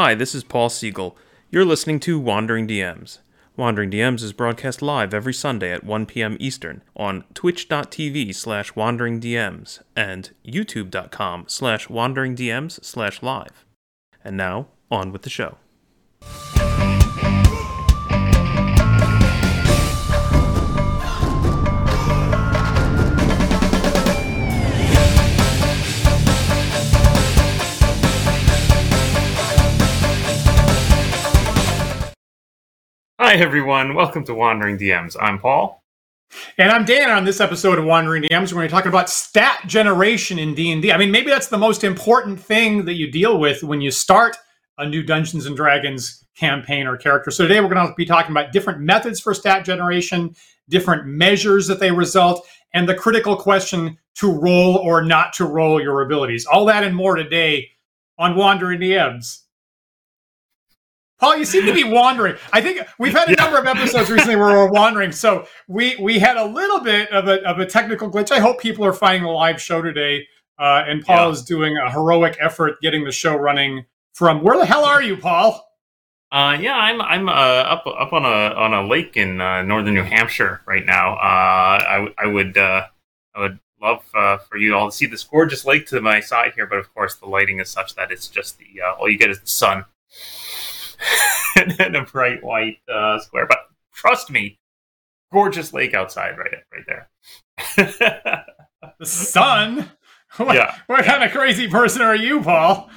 Hi, this is Paul Siegel. You're listening to Wandering DMs. Wandering DMs is broadcast live every Sunday at 1 p.m. Eastern on twitch.tv slash wanderingdms and youtube.com slash wanderingdms slash live. And now, on with the show. Hi, everyone. Welcome to Wandering DMs. I'm Paul. And I'm Dan. On this episode of Wandering DMs, we're going to be talking about stat generation in D&D. I mean, maybe that's the most important thing that you deal with when you start a new Dungeons and Dragons campaign or character. So today we're going to be talking about different methods for stat generation, different measures that they result, and the critical question to roll or not to roll your abilities. All that and more today on Wandering DMs. Paul, you seem to be wandering. I think we've had a yeah. number of episodes recently where we're wandering. So we we had a little bit of a of a technical glitch. I hope people are finding the live show today. Uh, and Paul yeah. is doing a heroic effort getting the show running from where the hell are you, Paul? Uh, yeah, I'm I'm uh, up up on a on a lake in uh, northern New Hampshire right now. Uh, I I would uh, I would love uh, for you all to see this gorgeous lake to my side here, but of course the lighting is such that it's just the all you get is the sun. and a bright white uh, square. But trust me, gorgeous lake outside, right, right there. the sun. What, yeah. What kind of crazy person are you, Paul?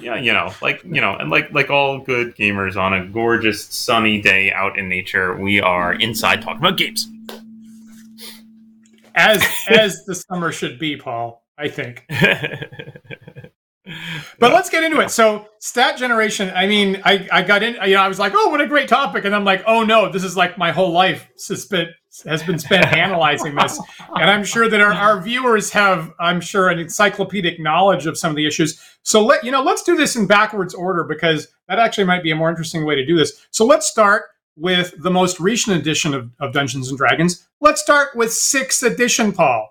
yeah, you know, like you know, and like like all good gamers on a gorgeous sunny day out in nature, we are inside talking about games. As as the summer should be, Paul. I think. But let's get into it. So, stat generation. I mean, I, I got in. You know, I was like, "Oh, what a great topic!" And I'm like, "Oh no, this is like my whole life has been has been spent analyzing this." And I'm sure that our, our viewers have, I'm sure, an encyclopedic knowledge of some of the issues. So let you know, let's do this in backwards order because that actually might be a more interesting way to do this. So let's start with the most recent edition of, of Dungeons and Dragons. Let's start with sixth edition, Paul.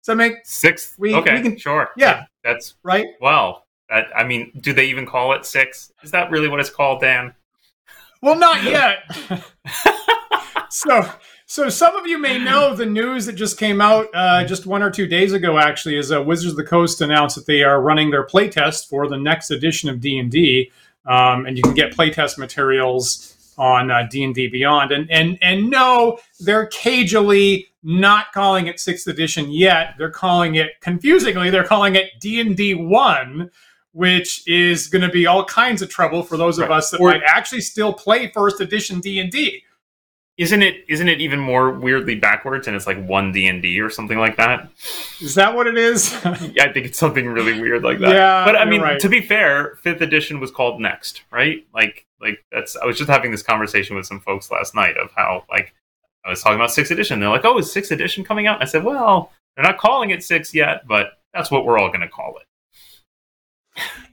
Does that make sixth? We, okay, we can, sure. Yeah, that's right. Well, that, I mean, do they even call it six? Is that really what it's called, Dan? Well, not yet. so, so some of you may know the news that just came out uh, just one or two days ago. Actually, is uh, Wizards of the Coast announced that they are running their playtest for the next edition of D and D, um, and you can get playtest materials on uh, D&D Beyond. And, and, and no, they're cagily not calling it 6th edition yet. They're calling it, confusingly, they're calling it D&D 1, which is going to be all kinds of trouble for those right. of us that or, might actually still play first edition D&D. Isn't it isn't it even more weirdly backwards and it's like one D and D or something like that? Is that what it is? yeah, I think it's something really weird like that. Yeah, but I mean, right. to be fair, fifth edition was called Next, right? Like like that's I was just having this conversation with some folks last night of how like I was talking about sixth edition. They're like, "Oh, is sixth edition coming out?" I said, "Well, they're not calling it six yet, but that's what we're all going to call it."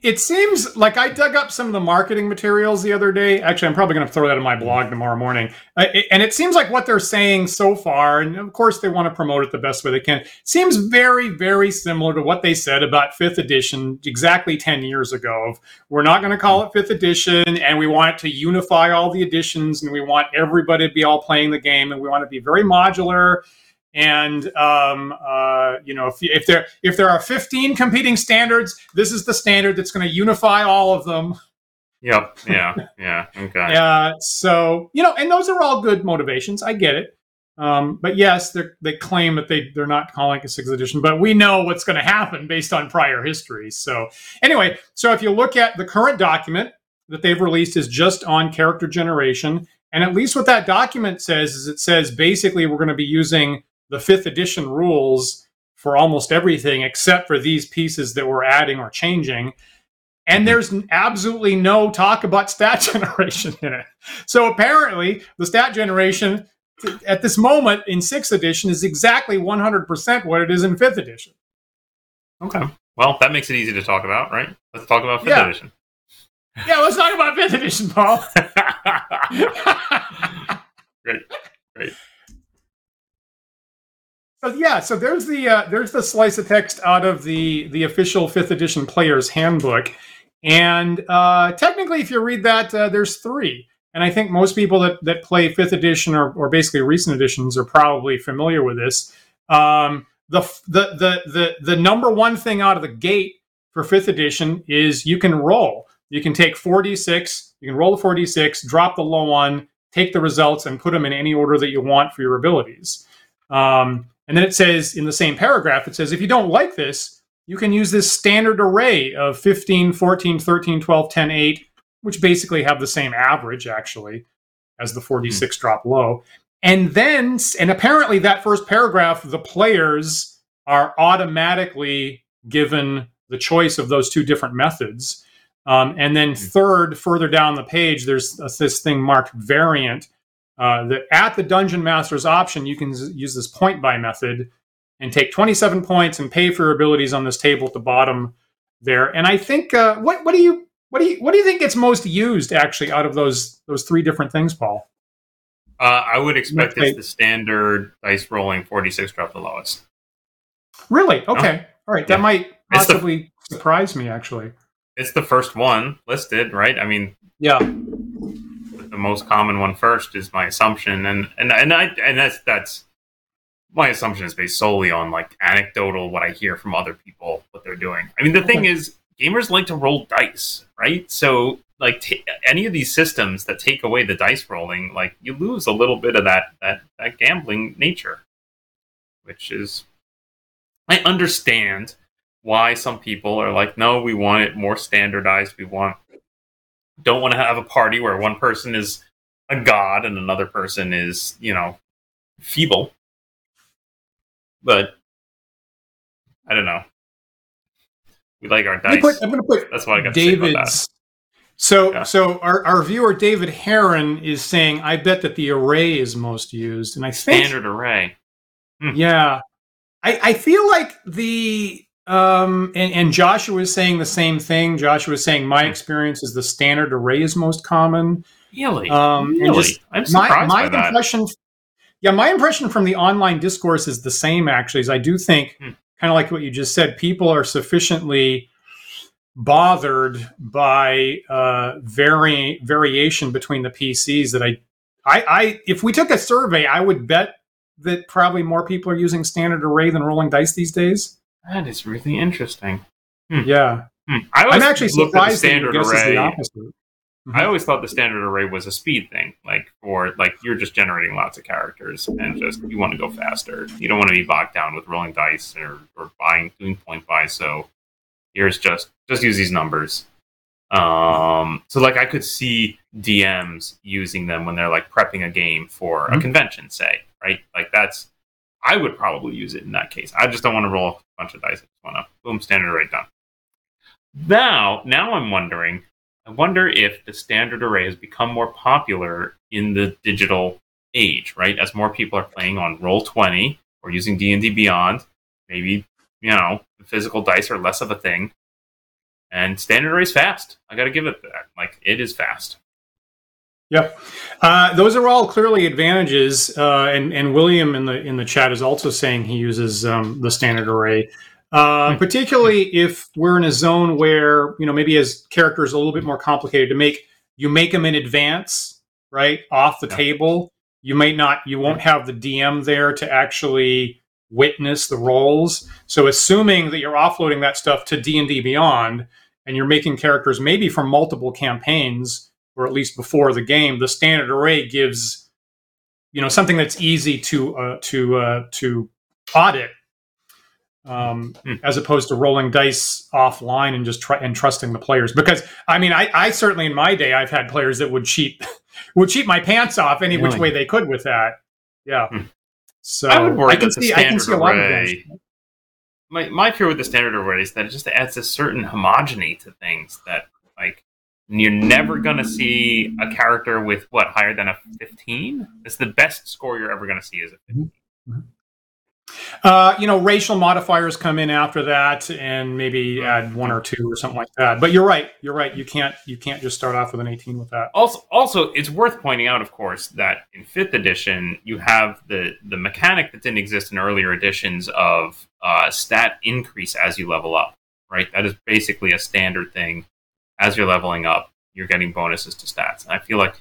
It seems like I dug up some of the marketing materials the other day. Actually, I'm probably going to throw that in my blog tomorrow morning. Uh, and it seems like what they're saying so far, and of course they want to promote it the best way they can, seems very, very similar to what they said about fifth edition exactly 10 years ago. Of, We're not going to call it fifth edition, and we want to unify all the editions, and we want everybody to be all playing the game, and we want to be very modular and um, uh, you know, if, if there if there are 15 competing standards, this is the standard that's going to unify all of them. Yep. Yeah. Yeah. Okay. Yeah. so you know, and those are all good motivations. I get it. Um, but yes, they claim that they they're not calling it a sixth edition, but we know what's going to happen based on prior history. So anyway, so if you look at the current document that they've released is just on character generation, and at least what that document says is it says basically we're going to be using the fifth edition rules for almost everything except for these pieces that we're adding or changing. And mm-hmm. there's absolutely no talk about stat generation in it. So apparently, the stat generation at this moment in sixth edition is exactly 100% what it is in fifth edition. Okay. Well, that makes it easy to talk about, right? Let's talk about fifth yeah. edition. Yeah, let's talk about fifth edition, Paul. great. Great. So yeah, so there's the uh, there's the slice of text out of the the official fifth edition player's handbook, And uh, technically, if you read that, uh, there's three. And I think most people that, that play fifth edition or, or basically recent editions are probably familiar with this. Um, the, the, the, the, the number one thing out of the gate for fifth edition is you can roll. You can take 4d6, you can roll the 4d6, drop the low one, take the results, and put them in any order that you want for your abilities. Um, and then it says in the same paragraph, it says if you don't like this, you can use this standard array of 15, 14, 13, 12, 10, 8, which basically have the same average actually as the 4d6 mm. drop low. And then, and apparently that first paragraph, the players are automatically given the choice of those two different methods. Um, and then mm. third, further down the page, there's this thing marked variant. Uh, that at the dungeon master's option, you can use this point buy method and take 27 points and pay for your abilities on this table at the bottom there. And I think uh, what what do you what do you what do you think gets most used actually out of those those three different things, Paul? Uh, I would expect it's the standard dice rolling 4d6 drop the lowest. Really? Okay. All right. That yeah. might possibly the, surprise me actually. It's the first one listed, right? I mean, yeah. The most common one first is my assumption, and and and I and that's that's my assumption is based solely on like anecdotal what I hear from other people what they're doing. I mean, the thing is, gamers like to roll dice, right? So like t- any of these systems that take away the dice rolling, like you lose a little bit of that that that gambling nature, which is I understand why some people are like, no, we want it more standardized. We want don't want to have a party where one person is a god and another person is, you know, feeble. But I don't know. We like our dice. Put, I'm going to put That's what I got David's. So, yeah. so our, our viewer David Heron is saying, "I bet that the array is most used," and I think standard array. Hmm. Yeah, I, I feel like the um, and, and Joshua is saying the same thing. Joshua is saying my experience is the standard array is most common. Really? Um, really? Just I'm surprised my, my by impression. That. Yeah, my impression from the online discourse is the same. Actually, is I do think hmm kind of like what you just said, people are sufficiently bothered by uh, vari- variation between the PCs that I, I, I, if we took a survey, I would bet that probably more people are using standard array than rolling dice these days. That is really interesting. Hmm. Yeah, hmm. I am actually surprised that standard array. the opposite. Mm-hmm. I always thought the standard array was a speed thing, like for like you're just generating lots of characters and just you want to go faster. You don't want to be bogged down with rolling dice or, or buying doing point buy. So here's just just use these numbers. Um, so like I could see DMs using them when they're like prepping a game for mm-hmm. a convention, say, right? Like that's I would probably use it in that case. I just don't want to roll a bunch of dice. I just want to boom standard array done. Now, now I'm wondering I wonder if the standard array has become more popular in the digital age, right? As more people are playing on Roll20 or using D&D Beyond, maybe, you know, physical dice are less of a thing. And standard array is fast. I got to give it that. Like, it is fast. Yep, uh, those are all clearly advantages. Uh, and and William in the in the chat is also saying he uses um, the standard array. Uh, hmm. particularly if we're in a zone where you know maybe as characters a little bit more complicated to make you make them in advance right off the yeah. table you might not you won't have the dm there to actually witness the rolls so assuming that you're offloading that stuff to d&d beyond and you're making characters maybe from multiple campaigns or at least before the game the standard array gives you know something that's easy to uh, to uh, to audit um, hmm. as opposed to rolling dice offline and just try and trusting the players. Because I mean, I, I certainly in my day I've had players that would cheat would cheat my pants off any really? which way they could with that. Yeah. Hmm. So I would worry I can see I can see a lot array, of My my fear with the standard array is that it just adds a certain homogeny to things that like you're never gonna see a character with what higher than a 15. It's the best score you're ever gonna see is a 15. Mm-hmm. mm-hmm. Uh, you know, racial modifiers come in after that, and maybe add one or two or something like that. But you're right. You're right. You can't you can't just start off with an 18 with that. Also, also, it's worth pointing out, of course, that in fifth edition you have the the mechanic that didn't exist in earlier editions of uh, stat increase as you level up. Right. That is basically a standard thing as you're leveling up, you're getting bonuses to stats. And I feel like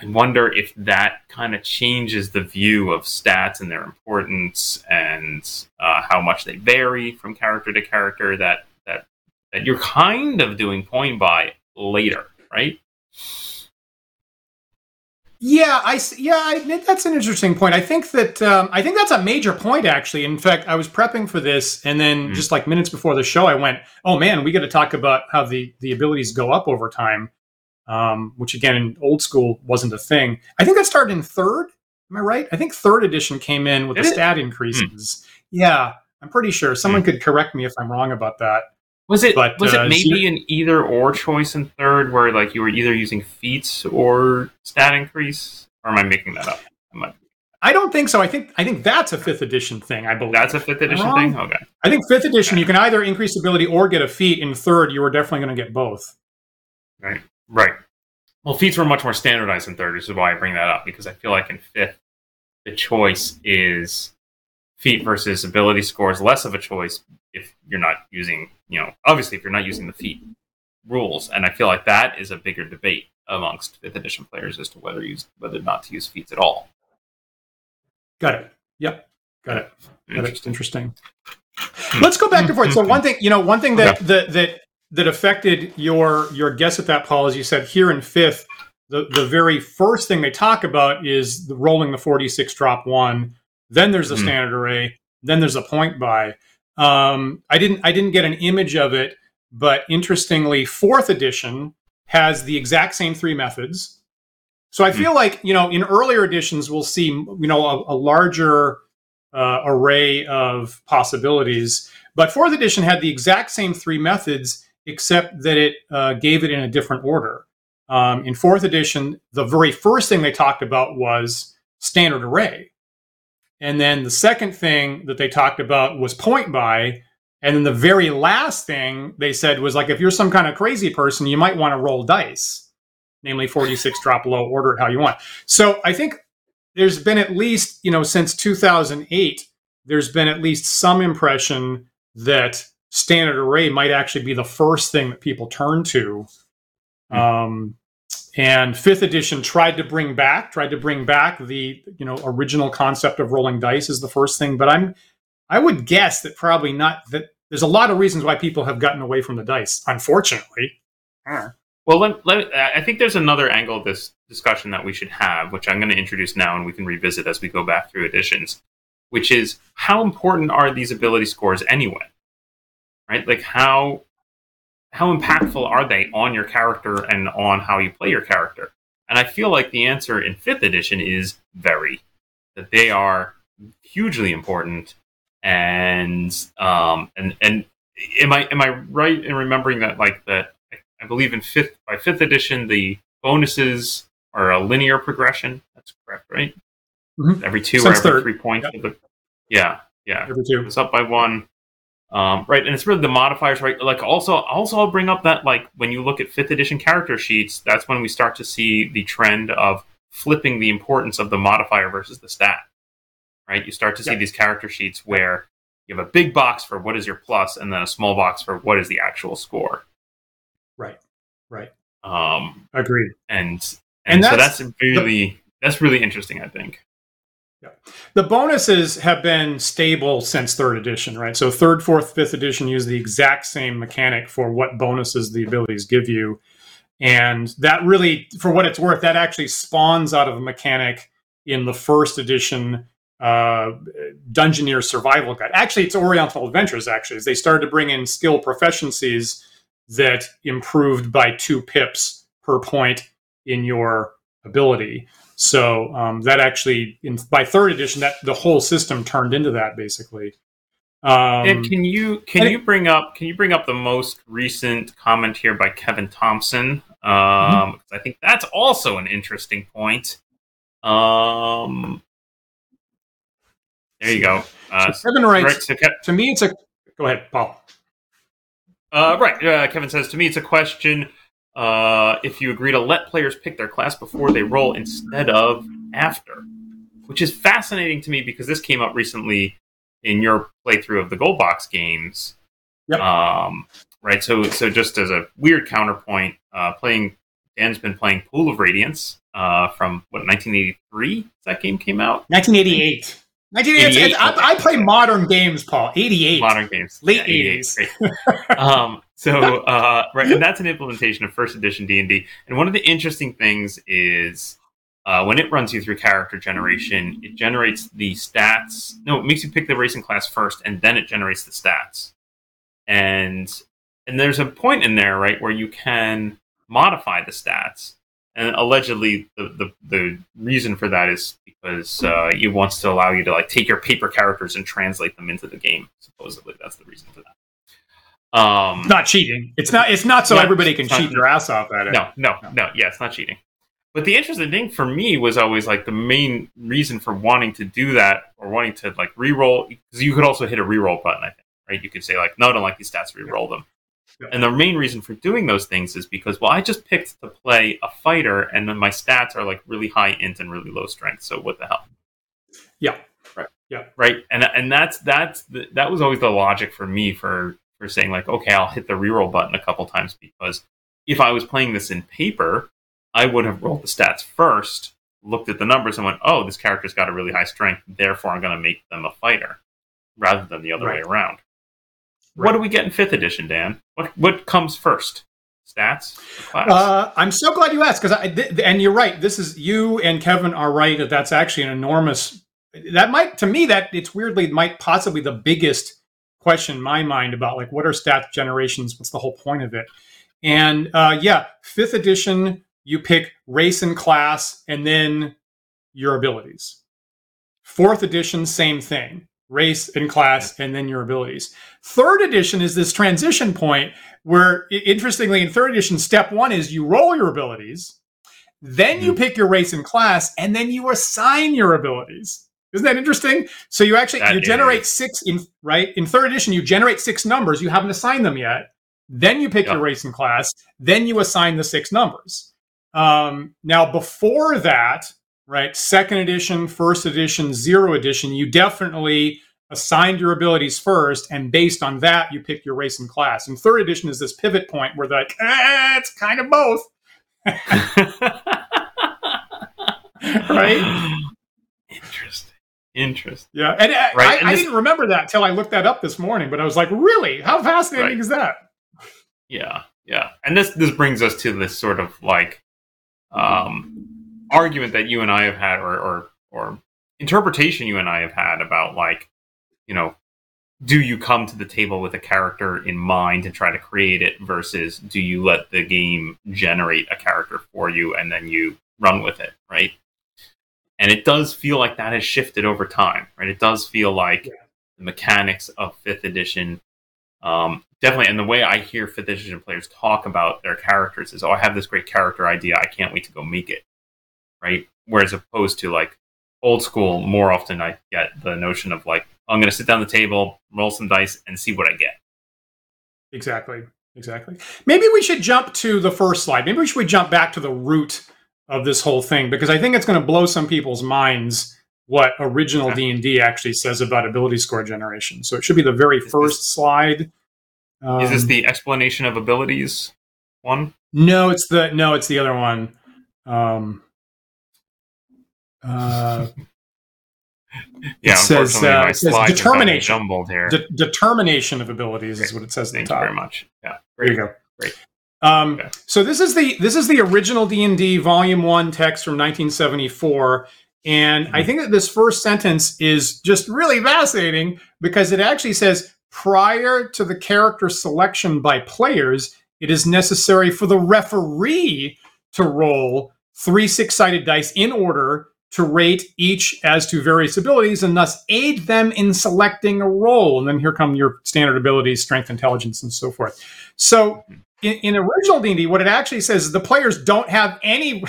I wonder if that kind of changes the view of stats and their importance and uh, how much they vary from character to character. That that that you're kind of doing point buy later, right? Yeah, I yeah, I, that's an interesting point. I think that um, I think that's a major point actually. In fact, I was prepping for this, and then mm. just like minutes before the show, I went, "Oh man, we got to talk about how the the abilities go up over time," um, which again in old school wasn't a thing. I think that started in third. Am I right? I think third edition came in with Did the it? stat increases. Mm. Yeah, I'm pretty sure. Someone mm. could correct me if I'm wrong about that. Was it but, was uh, it maybe an either or choice in third, where like you were either using feats or stat increase, or am I making that up? I, I don't think so. I think I think that's a fifth edition thing. I believe that's a fifth edition thing. Okay. I think fifth edition you can either increase ability or get a feat. In third, you were definitely going to get both. Right. Right. Well, feats were much more standardized in third, which is why I bring that up because I feel like in fifth, the choice is feat versus ability scores less of a choice if you're not using, you know, obviously if you're not using the feat rules, and I feel like that is a bigger debate amongst fifth edition players as to whether use whether not to use feats at all. Got it. Yep. Got it. Got it. Hmm. Interesting. Hmm. Let's go back and forth. So hmm. one thing, you know, one thing that okay. that that that affected your your guess at that, Paul, is you said here in fifth, the the very first thing they talk about is the rolling the forty six drop one. Then there's a mm-hmm. standard array. Then there's a point buy. Um, I didn't I didn't get an image of it, but interestingly, fourth edition has the exact same three methods. So I hmm. feel like you know in earlier editions we'll see you know a, a larger uh, array of possibilities, but fourth edition had the exact same three methods except that it uh, gave it in a different order. Um, in fourth edition, the very first thing they talked about was standard array. And then the second thing that they talked about was point buy. And then the very last thing they said was like, if you're some kind of crazy person, you might want to roll dice, namely 4d6 drop low, order it how you want. So I think there's been at least, you know, since 2008, there's been at least some impression that standard array might actually be the first thing that people turn to. Mm-hmm. Um, and fifth edition tried to bring back tried to bring back the you know original concept of rolling dice is the first thing but i'm i would guess that probably not that there's a lot of reasons why people have gotten away from the dice unfortunately. Well let, let, i think there's another angle of this discussion that we should have which i'm going to introduce now and we can revisit as we go back through editions which is how important are these ability scores anyway? Right? Like how how impactful are they on your character and on how you play your character? And I feel like the answer in fifth edition is very. That they are hugely important, and um, and and am I am I right in remembering that like that? I believe in fifth by fifth edition the bonuses are a linear progression. That's correct, right? Mm-hmm. Every two Since or every third. three points. Yep. yeah, yeah. Every two. It's up by one. Um, right, and it's really the modifiers, right? Like also, also I'll bring up that like when you look at fifth edition character sheets, that's when we start to see the trend of flipping the importance of the modifier versus the stat. Right, you start to see these character sheets where you have a big box for what is your plus, and then a small box for what is the actual score. Right, right. Um, Agreed. And and, and so that's really the, that's really interesting. I think. Yeah. The bonuses have been stable since third edition, right? So third, fourth, fifth edition use the exact same mechanic for what bonuses the abilities give you. And that really, for what it's worth, that actually spawns out of a mechanic in the first edition uh, Dungeoneer Survival Guide. Actually, it's Oriental Adventures, actually, they started to bring in skill proficiencies that improved by two pips per point in your ability. So um, that actually, in, by third edition, that the whole system turned into that basically. Um, and can you can you bring up can you bring up the most recent comment here by Kevin Thompson? Um, mm-hmm. I think that's also an interesting point. Um, there you go. Uh, so Kevin writes. Ke- to me, it's a. Go ahead, Paul. Uh, right. Uh, Kevin says to me, it's a question uh, if you agree to let players pick their class before they roll instead of after, which is fascinating to me because this came up recently in your playthrough of the Gold Box games. Yep. Um, right? So so just as a weird counterpoint, uh, playing Dan's been playing Pool of Radiance uh, from what 1983 that game came out. 1988. 1988. I, I, play modern games, Paul. 88. Modern games. Late yeah, 80s. um, so uh, right, and that's an implementation of first edition D and. And one of the interesting things is uh, when it runs you through character generation, it generates the stats. No, it makes you pick the racing class first, and then it generates the stats. And and there's a point in there, right, where you can modify the stats. And allegedly, the, the, the reason for that is because uh, it wants to allow you to like take your paper characters and translate them into the game. Supposedly, that's the reason for that. Um, not cheating. It's not. It's not so not, everybody can cheat not, their ass off at it. No, no, no, no. Yeah, it's not cheating. But the interesting thing for me was always like the main reason for wanting to do that or wanting to like re-roll because you could also hit a re-roll button. I think right. You could say like, no, I don't like these stats. Re-roll them. And the main reason for doing those things is because, well, I just picked to play a fighter, and then my stats are like really high int and really low strength. So what the hell? Yeah. Right. Yeah. Right. And and that's that's the, that was always the logic for me for for saying like, okay, I'll hit the reroll button a couple times because if I was playing this in paper, I would have rolled the stats first, looked at the numbers, and went, oh, this character's got a really high strength, therefore I'm going to make them a fighter, rather than the other right. way around. Right. What do we get in fifth edition, Dan? What what comes first? Stats? Uh, I'm so glad you asked because I th- and you're right. This is you and Kevin are right that that's actually an enormous. That might to me that it's weirdly might possibly the biggest question in my mind about like what are stat generations? What's the whole point of it? And uh, yeah, fifth edition, you pick race and class, and then your abilities. Fourth edition, same thing race and class, and then your abilities. Third edition is this transition point where, interestingly, in third edition, step one is you roll your abilities, then you mm-hmm. pick your race and class, and then you assign your abilities. Isn't that interesting? So you actually that you generate six in right in third edition. You generate six numbers. You haven't assigned them yet. Then you pick yep. your race and class. Then you assign the six numbers. Um, now before that, right? Second edition, first edition, zero edition, you definitely assigned your abilities first, and based on that, you pick your race and class. And third edition is this pivot point where they're like, eh, it's kind of both. right? Interesting. Interesting. Yeah, and uh, right? I, I this... didn't remember that till I looked that up this morning. But I was like, really? How fascinating right. is that? Yeah, yeah. And this this brings us to this sort of like um, argument that you and I have had, or, or or interpretation you and I have had about like, you know, do you come to the table with a character in mind and try to create it versus do you let the game generate a character for you and then you run with it, right? And it does feel like that has shifted over time, right? It does feel like yeah. the mechanics of fifth edition um, definitely, and the way I hear fifth edition players talk about their characters is, "Oh, I have this great character idea. I can't wait to go make it." right? Whereas opposed to like old school, more often I get the notion of like, I'm going to sit down the table, roll some dice, and see what I get. Exactly. Exactly. Maybe we should jump to the first slide. Maybe we should jump back to the root of this whole thing because I think it's going to blow some people's minds what original D and D actually says about ability score generation. So it should be the very first this, slide. Um, is this um, the explanation of abilities one? No, it's the no, it's the other one. Um, uh, yeah, it says, uh, it says determination. Jumbled here. De- determination of abilities Great. is what it says. Thank you very much. Yeah, Great. there you go. Great. Um, okay. So this is the this is the original D and D Volume One text from 1974, and mm-hmm. I think that this first sentence is just really fascinating because it actually says prior to the character selection by players, it is necessary for the referee to roll three six sided dice in order to rate each as to various abilities and thus aid them in selecting a role. And then here come your standard abilities, strength, intelligence, and so forth. So in, in original D&D, what it actually says is the players don't have any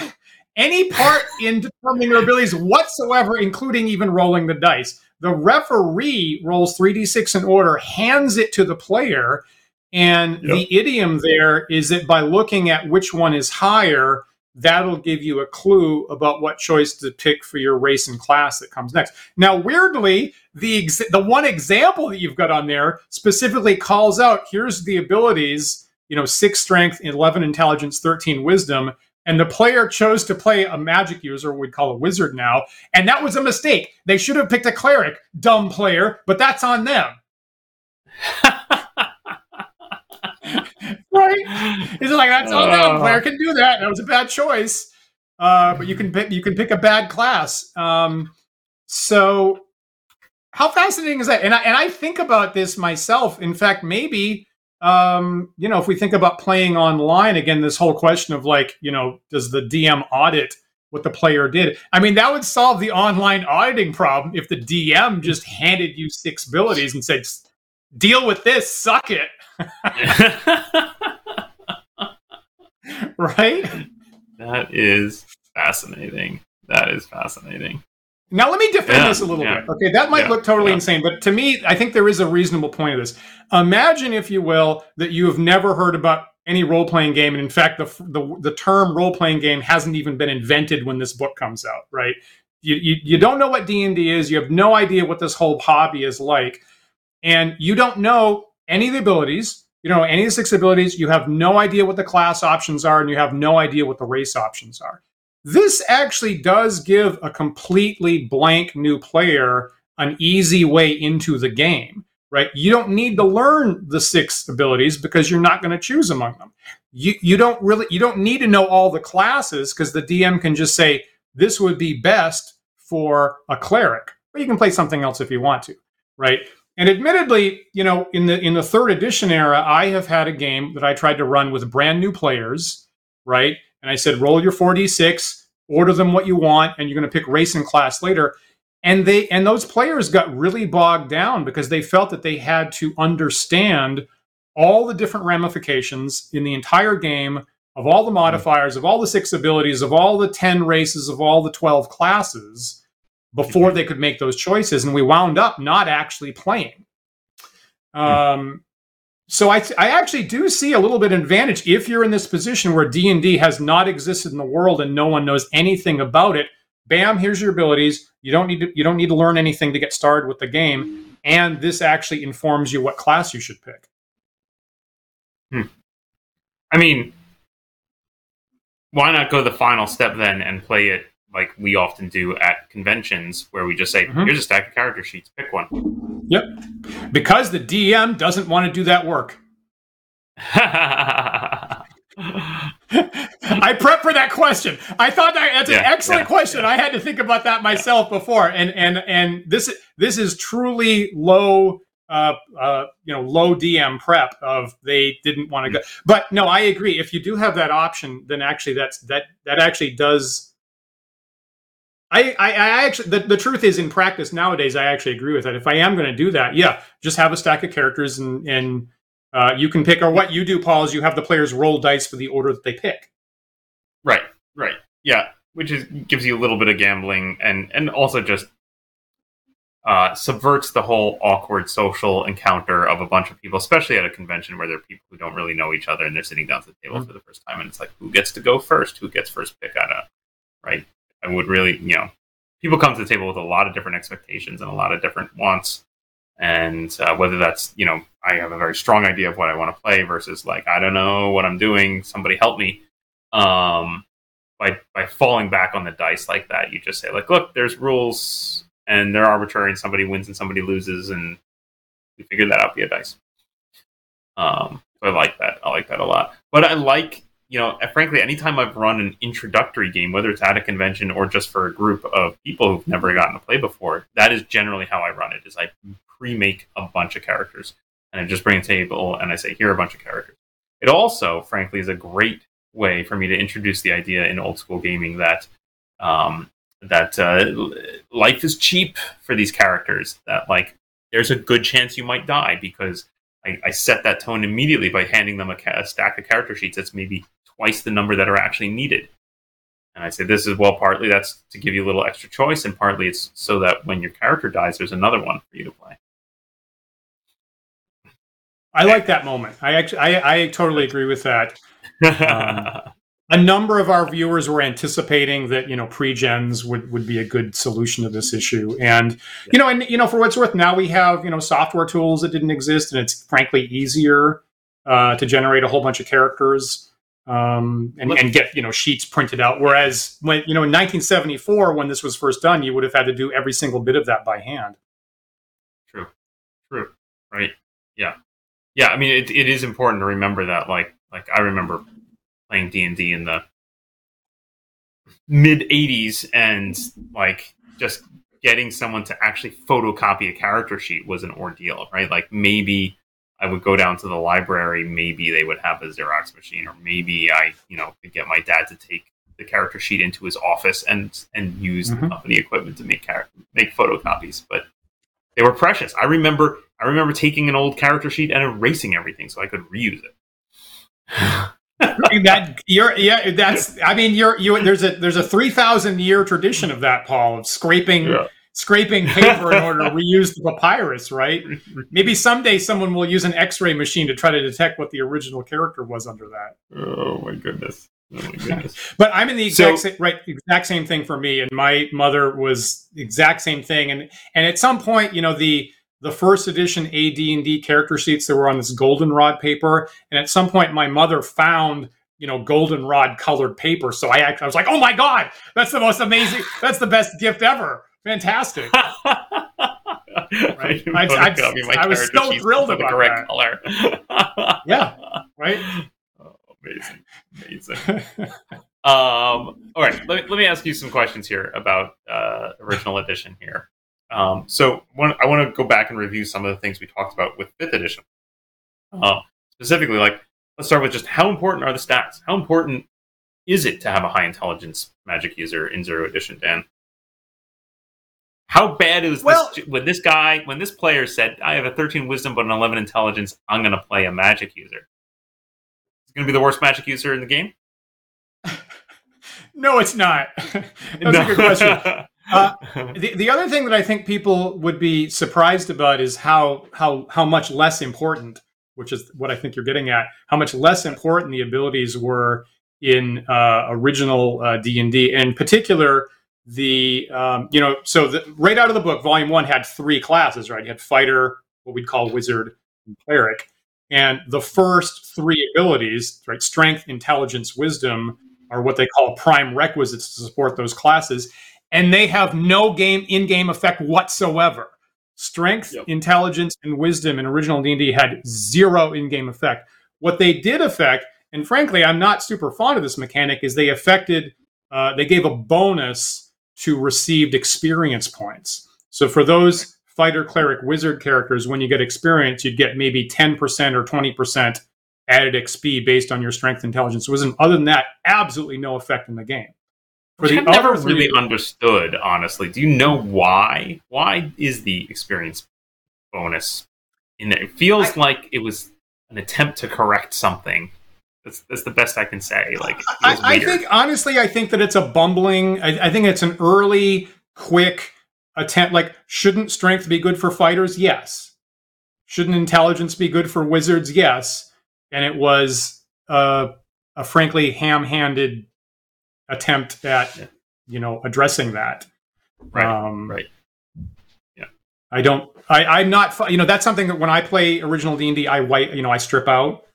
any part in determining their abilities whatsoever, including even rolling the dice. The referee rolls 3d6 in order, hands it to the player, and yep. the idiom there is that by looking at which one is higher, that'll give you a clue about what choice to pick for your race and class that comes next. Now, weirdly, the ex- the one example that you've got on there specifically calls out here's the abilities, you know, six strength, 11 intelligence, 13 wisdom. And the player chose to play a magic user, we'd call a wizard now. And that was a mistake. They should have picked a cleric, dumb player, but that's on them. right? He's like, that's all uh, player can do that. That was a bad choice. Uh, but you can pick you can pick a bad class. Um, so how fascinating is that? And I and I think about this myself. In fact, maybe um, you know, if we think about playing online again, this whole question of like, you know, does the DM audit what the player did? I mean, that would solve the online auditing problem if the DM just handed you six abilities and said, "Deal with this, suck it." right? That is fascinating. That is fascinating. Now let me defend yeah, this a little yeah. bit. Okay, that might yeah, look totally insane, but to me, I think there is a reasonable point of this. Imagine, if you will, that you have never heard about any role playing game, and in fact, the, the the term role playing game hasn't even been invented when this book comes out. Right? You, you you don't know what D and D is. You have no idea what this whole hobby is like, and you don't know any of the abilities you don't know any of the six abilities you have no idea what the class options are and you have no idea what the race options are. This actually does give a completely blank new player an easy way into the game right? You don't need to learn the six abilities because you're not going to choose among them. You, you don't really you don't need to know all the classes because the dm can just say this would be best for a cleric but you can play something else if you want to right and admittedly, you know, in the in the third edition era, I have had a game that I tried to run with brand new players, right? And I said, roll your 4d6, order them what you want, and you're going to pick race and class later. And they and those players got really bogged down because they felt that they had to understand all the different ramifications in the entire game of all the hmm. modifiers, of all the six abilities, of all the 10 races, of all the 12 classes before they could make those choices, and we wound up not actually playing. Um, so I, I actually do see a little bit of advantage if you're in this position where D and D has not existed in the world and no one knows anything about it. Bam! Here's your abilities. You don't need to you don't need to learn anything to get started with the game, and this actually informs you what class you should pick. Hmm. I mean, why not go the final step then and play it like we often do at conventions where we just say, mm-hmm. here's a stack of character sheets, pick one. Yep. Because the DM doesn't want to do that work. I prep for that question. I thought that that's an excellent yeah, question. Yeah. I had to think about that myself before, and and and this this is truly low, uh, uh, you know, low DM prep of they didn't want to go. Mm. But no, I agree. If you do have that option, then actually that's that that actually does I, I, I, actually the, the truth is in practice nowadays I actually agree with that. If I am going to do that, yeah, just have a stack of characters and and uh, you can pick or what you do, Paul, is you have the players roll dice for the order that they pick. Right, right, yeah, which is gives you a little bit of gambling and and also just uh, subverts the whole awkward social encounter of a bunch of people, especially at a convention where there are people who don't really know each other and they're sitting down at the table mm-hmm. for the first time, and it's like who gets to go first, who gets first pick on a right I would really, you know, people come to the table with a lot of different expectations and a lot of different wants. And uh, whether that's, you know, I have a very strong idea of what I want to play versus like, I don't know what I'm doing, somebody help me. Um, by, by falling back on the dice like that, you just say, like, look, there's rules and they're arbitrary and somebody wins and somebody loses and we figure that out via dice. Um, I like that. I like that a lot. But I like you know, frankly, anytime I've run an introductory game, whether it's at a convention or just for a group of people who've never gotten to play before, that is generally how I run it. Is I pre-make a bunch of characters and I just bring a table and I say, here are a bunch of characters. It also, frankly, is a great way for me to introduce the idea in old school gaming that um, that uh, life is cheap for these characters. That like there's a good chance you might die because I, I set that tone immediately by handing them a, ca- a stack of character sheets that's maybe twice the number that are actually needed. And I say this is well, partly that's to give you a little extra choice, and partly it's so that when your character dies, there's another one for you to play. I like that moment. I actually, I, I totally agree with that. Um, a number of our viewers were anticipating that you know pre-gens would, would be a good solution to this issue and you know and you know for what's worth now we have you know software tools that didn't exist and it's frankly easier uh, to generate a whole bunch of characters um, and, and get you know sheets printed out. Whereas when you know in 1974 when this was first done you would have had to do every single bit of that by hand. True. True. Right. Yeah. Yeah i mean it, it is important to remember that like like i remember playing D&D in the mid 80s and like just getting someone to actually photocopy a character sheet was an ordeal, right? Like maybe I would go down to the library, maybe they would have a Xerox machine or maybe I, you know, could get my dad to take the character sheet into his office and and use mm-hmm. the company equipment to make char- make photocopies, but they were precious. I remember I remember taking an old character sheet and erasing everything so I could reuse it. that you're yeah that's i mean you're you there's a there's a 3000 year tradition of that paul of scraping yeah. Scraping paper in order to reuse the papyrus right maybe someday someone will use an x-ray machine to try to detect what the original character was under that oh my goodness Oh my goodness. but I'm in the exact so, same, right exact same thing for me, and my mother was exact same thing. And and at some point, you know, the the first edition AD&D character sheets that were on this goldenrod paper, and at some point my mother found you know goldenrod colored paper. So I actually I was like, oh my god, that's the most amazing, that's the best gift ever, fantastic. right? I, I, I, was so thrilled about the correct that. color. yeah, right. Oh, amazing, amazing. um, all right, let me, let me ask you some questions here about uh, original edition here. Um, so when, I want to go back and review some of the things we talked about with fifth edition. Uh, specifically, like let's start with just how important are the stats? How important is it to have a high intelligence magic user in zero edition, Dan? How bad is well, this when this guy when this player said, "I have a 13 wisdom but an 11 intelligence. I'm going to play a magic user." Is going to be the worst magic user in the game? no, it's not. That's no. a good question. Uh, the, the other thing that I think people would be surprised about is how how how much less important, which is what I think you're getting at, how much less important the abilities were in uh, original uh, D and D, in particular the um, you know so the, right out of the book, Volume One had three classes, right? You had fighter, what we'd call wizard, and cleric, and the first three abilities, right, strength, intelligence, wisdom, are what they call prime requisites to support those classes and they have no game in-game effect whatsoever. Strength, yep. intelligence, and wisdom in original D&D had zero in-game effect. What they did affect, and frankly, I'm not super fond of this mechanic, is they affected, uh, they gave a bonus to received experience points. So for those fighter, cleric, wizard characters, when you get experience, you'd get maybe 10% or 20% added XP based on your strength, intelligence, wisdom. Other than that, absolutely no effect in the game. For the I've never really understood, honestly. Do you know why? Why is the experience bonus in there? It feels I, like it was an attempt to correct something. That's, that's the best I can say. Like, I, I, think honestly, I think that it's a bumbling. I, I think it's an early, quick attempt. Like, shouldn't strength be good for fighters? Yes. Shouldn't intelligence be good for wizards? Yes. And it was uh, a frankly ham-handed attempt at yeah. you know addressing that. Right. Um, right. Yeah. I don't. I, I'm not. You know, that's something that when I play original D and I white. You know, I strip out.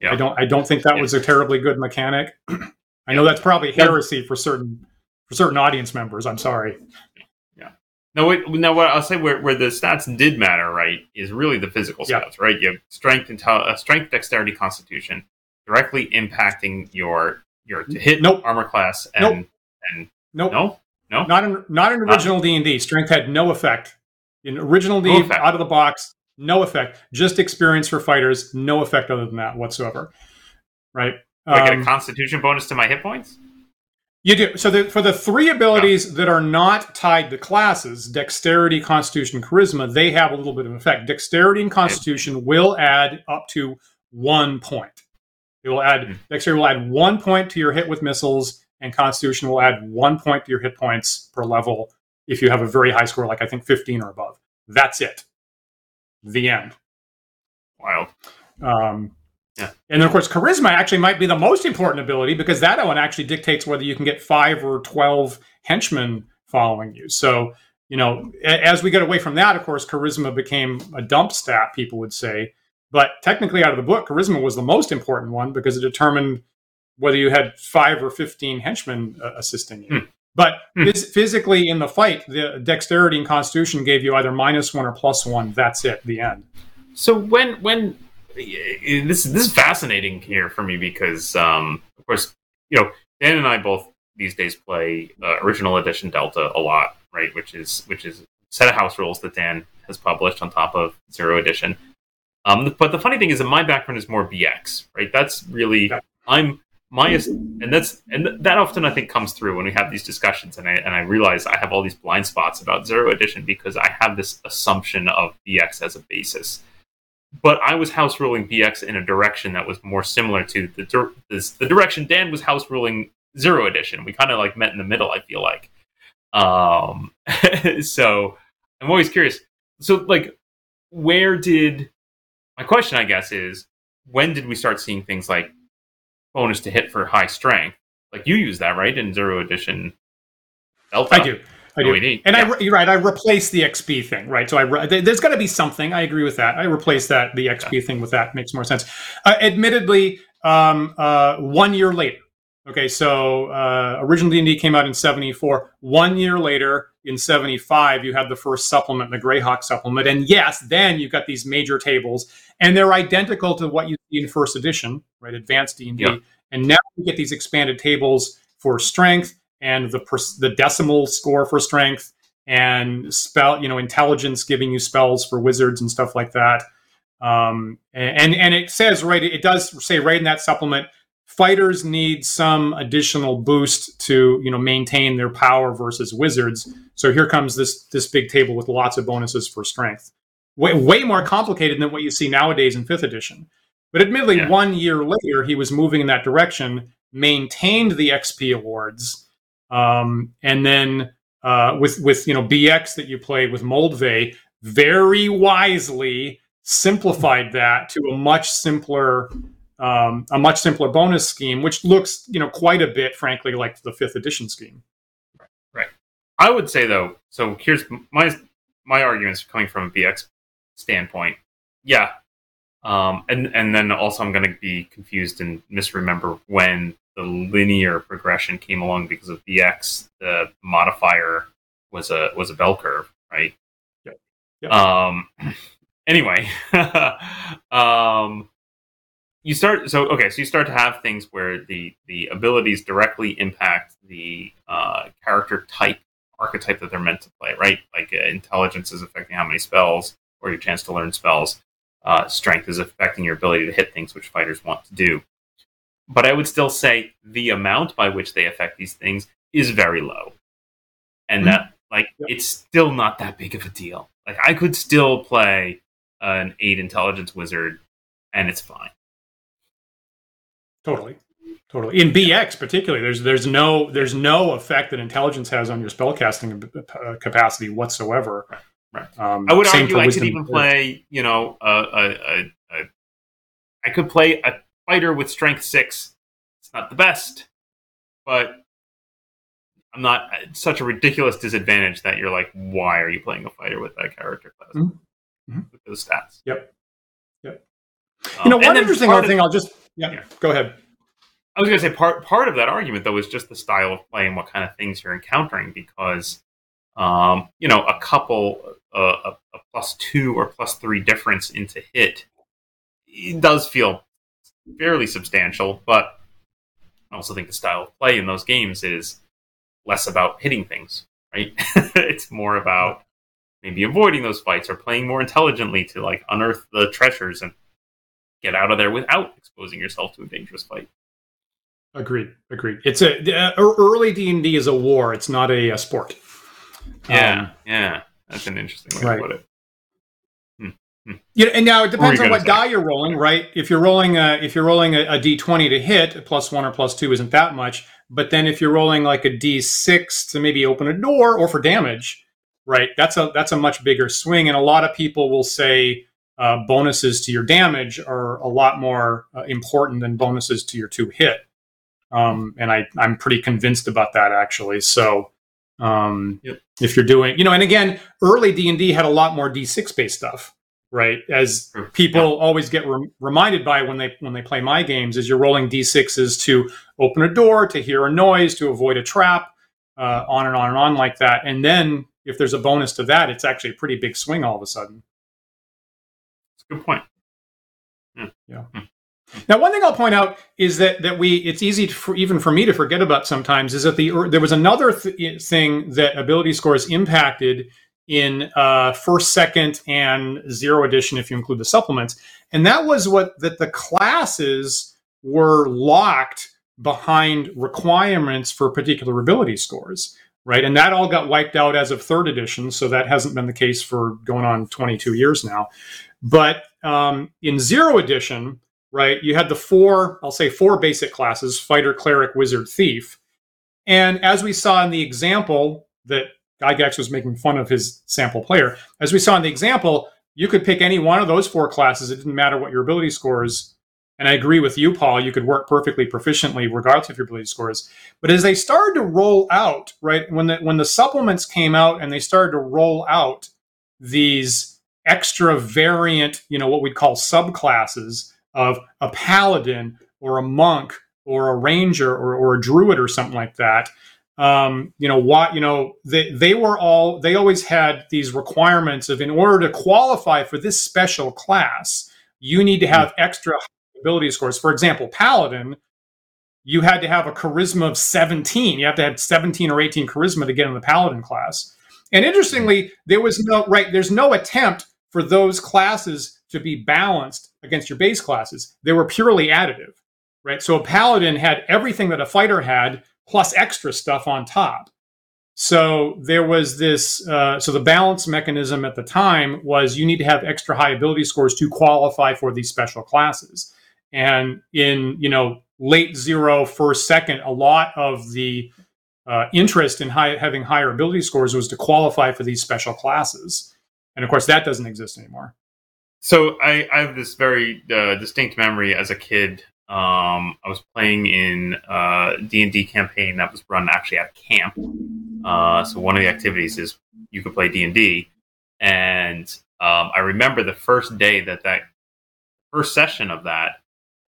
Yeah. I don't. I don't think that yeah. was a terribly good mechanic. I know that's probably heresy for certain for certain audience members. I'm sorry. Yeah. No. Wait, now, what I'll say where, where the stats did matter, right, is really the physical stats, right? You have strength, intel, uh, strength, dexterity, constitution, directly impacting your your to hit nope. armor class and nope. and nope. no no not in not in original D and D. Strength had no effect in original D no out of the box. No effect, just experience for fighters. No effect other than that whatsoever. Right? I get a um, Constitution bonus to my hit points. You do. So the, for the three abilities that are not tied to classes, Dexterity, Constitution, Charisma, they have a little bit of effect. Dexterity and Constitution will add up to one point. It will add mm-hmm. dexterity will add one point to your hit with missiles, and Constitution will add one point to your hit points per level if you have a very high score, like I think 15 or above. That's it. The end. Wild. Um, Yeah. And then, of course, charisma actually might be the most important ability because that one actually dictates whether you can get five or 12 henchmen following you. So, you know, as we get away from that, of course, charisma became a dump stat, people would say. But technically, out of the book, charisma was the most important one because it determined whether you had five or 15 henchmen uh, assisting you. Hmm. But hmm. physically in the fight, the dexterity and constitution gave you either minus one or plus one. That's it, the end. So when when this this is fascinating here for me because um, of course you know Dan and I both these days play uh, original edition Delta a lot, right? Which is which is set of house rules that Dan has published on top of Zero Edition. Um, but the funny thing is that my background is more BX, right? That's really yeah. I'm my and that's and that often I think comes through when we have these discussions, and I and I realize I have all these blind spots about Zero Edition because I have this assumption of BX as a basis. But I was house ruling BX in a direction that was more similar to the this, the direction Dan was house ruling Zero Edition. We kind of like met in the middle. I feel like. Um, so I'm always curious. So like, where did my question? I guess is when did we start seeing things like bonus to hit for high strength. Like you use that right in Zero Edition Delta. I do. I do. OED. And yeah. I, you're right. I replace the XP thing, right? So I there's got to be something. I agree with that. I replace that the XP yeah. thing with that makes more sense. Uh, admittedly, um, uh, one year later. Okay, so uh, original D&D came out in 74. One year later, in 75, you had the first supplement, the Greyhawk supplement. And yes, then you've got these major tables, and they're identical to what you see in first edition, right? Advanced D&D. Yeah. And now you get these expanded tables for strength and the the decimal score for strength and spell, you know, intelligence giving you spells for wizards and stuff like that. Um, and and it says right, it does say right in that supplement fighters need some additional boost to you know maintain their power versus wizards. So here comes this this big table with lots of bonuses for strength. Way, way more complicated than what you see nowadays in fifth edition. But admittedly yeah. one year later he was moving in that direction maintained the xp awards um, and then uh, with with you know bx that you played with moldvay very wisely simplified that to a much simpler um, a much simpler bonus scheme, which looks, you know, quite a bit, frankly, like the fifth edition scheme. Right. right. I would say though. So here's my my arguments coming from a BX standpoint. Yeah. Um, and and then also I'm going to be confused and misremember when the linear progression came along because of BX. The modifier was a was a bell curve, right? Yeah. Yep. Um. Anyway. um you start so okay so you start to have things where the the abilities directly impact the uh, character type archetype that they're meant to play right? Like uh, intelligence is affecting how many spells or your chance to learn spells. Uh, strength is affecting your ability to hit things which fighters want to do. But i would still say the amount by which they affect these things is very low. And mm-hmm. that like yep. it's still not that big of a deal. Like i could still play an eight intelligence wizard and it's fine Totally. Totally. In BX particularly, there's there's no there's no effect that intelligence has on your spellcasting uh, capacity whatsoever. Right. right. Um, I would argue I could even play, you know, a, a, a, I could play a fighter with strength six. It's not the best, but I'm not such a ridiculous disadvantage that you're like, why are you playing a fighter with that character class? Mm-hmm. mm-hmm. With those stats. Yep. Yep. Um, you know, one interesting thing I'll just yeah, yeah. Go ahead. I was going to say part part of that argument though is just the style of play and what kind of things you're encountering because um, you know a couple uh, a, a plus two or plus three difference into hit it does feel fairly substantial, but I also think the style of play in those games is less about hitting things, right? it's more about maybe avoiding those fights or playing more intelligently to like unearth the treasures and get out of there without exposing yourself to a dangerous fight. Agreed. Agreed. It's a uh, early D and D is a war. It's not a, a sport. Yeah. Um, yeah. That's an interesting way right. to put it. Hmm. Hmm. Yeah, and now it depends on what say? die you're rolling, right? If you're rolling a, if you're rolling a a d20 to hit, plus one or plus two isn't that much. But then if you're rolling like a d6 to maybe open a door or for damage, right? That's a that's a much bigger swing. And a lot of people will say, uh, bonuses to your damage are a lot more uh, important than bonuses to your two hit. Um, and I, I'm pretty convinced about that actually. So um, yep. if you're doing, you know, and again, early D and D had a lot more D6 based stuff, right? As people yeah. always get re- reminded by when they when they play my games, is you're rolling D6s to open a door, to hear a noise, to avoid a trap, uh, on and on and on like that. And then if there's a bonus to that, it's actually a pretty big swing all of a sudden. Good point. Yeah. yeah. Hmm. Now, one thing I'll point out is that that we it's easy for even for me to forget about sometimes is that the there was another th- thing that ability scores impacted in uh, first, second, and zero edition if you include the supplements, and that was what that the classes were locked behind requirements for particular ability scores right? And that all got wiped out as of third edition, so that hasn't been the case for going on 22 years now. But um, in zero edition, right, you had the four, I'll say four basic classes fighter, cleric, wizard, thief. And as we saw in the example that Gygax was making fun of his sample player, as we saw in the example, you could pick any one of those four classes. It didn't matter what your ability scores and I agree with you, Paul. You could work perfectly proficiently regardless of your ability scores. But as they started to roll out, right, when the when the supplements came out and they started to roll out these extra variant, you know, what we'd call subclasses of a paladin or a monk or a ranger or, or a druid or something like that. Um, you know what you know they they were all they always had these requirements of in order to qualify for this special class you need to have extra ability scores. For example, Paladin, you had to have a charisma of 17. You have to have 17 or 18 charisma to get in the Paladin class. And interestingly, there was no right, there's no attempt for those classes to be balanced against your base classes. They were purely additive. Right. So a paladin had everything that a fighter had plus extra stuff on top. So there was this. Uh, so the balance mechanism at the time was you need to have extra high ability scores to qualify for these special classes. And in you know late zero, first second, a lot of the uh, interest in high, having higher ability scores was to qualify for these special classes, and of course that doesn't exist anymore. So I, I have this very uh, distinct memory as a kid. Um, I was playing in uh, D and D campaign that was run actually at camp. Uh, so one of the activities is you could play D and D, and um, I remember the first day that that first session of that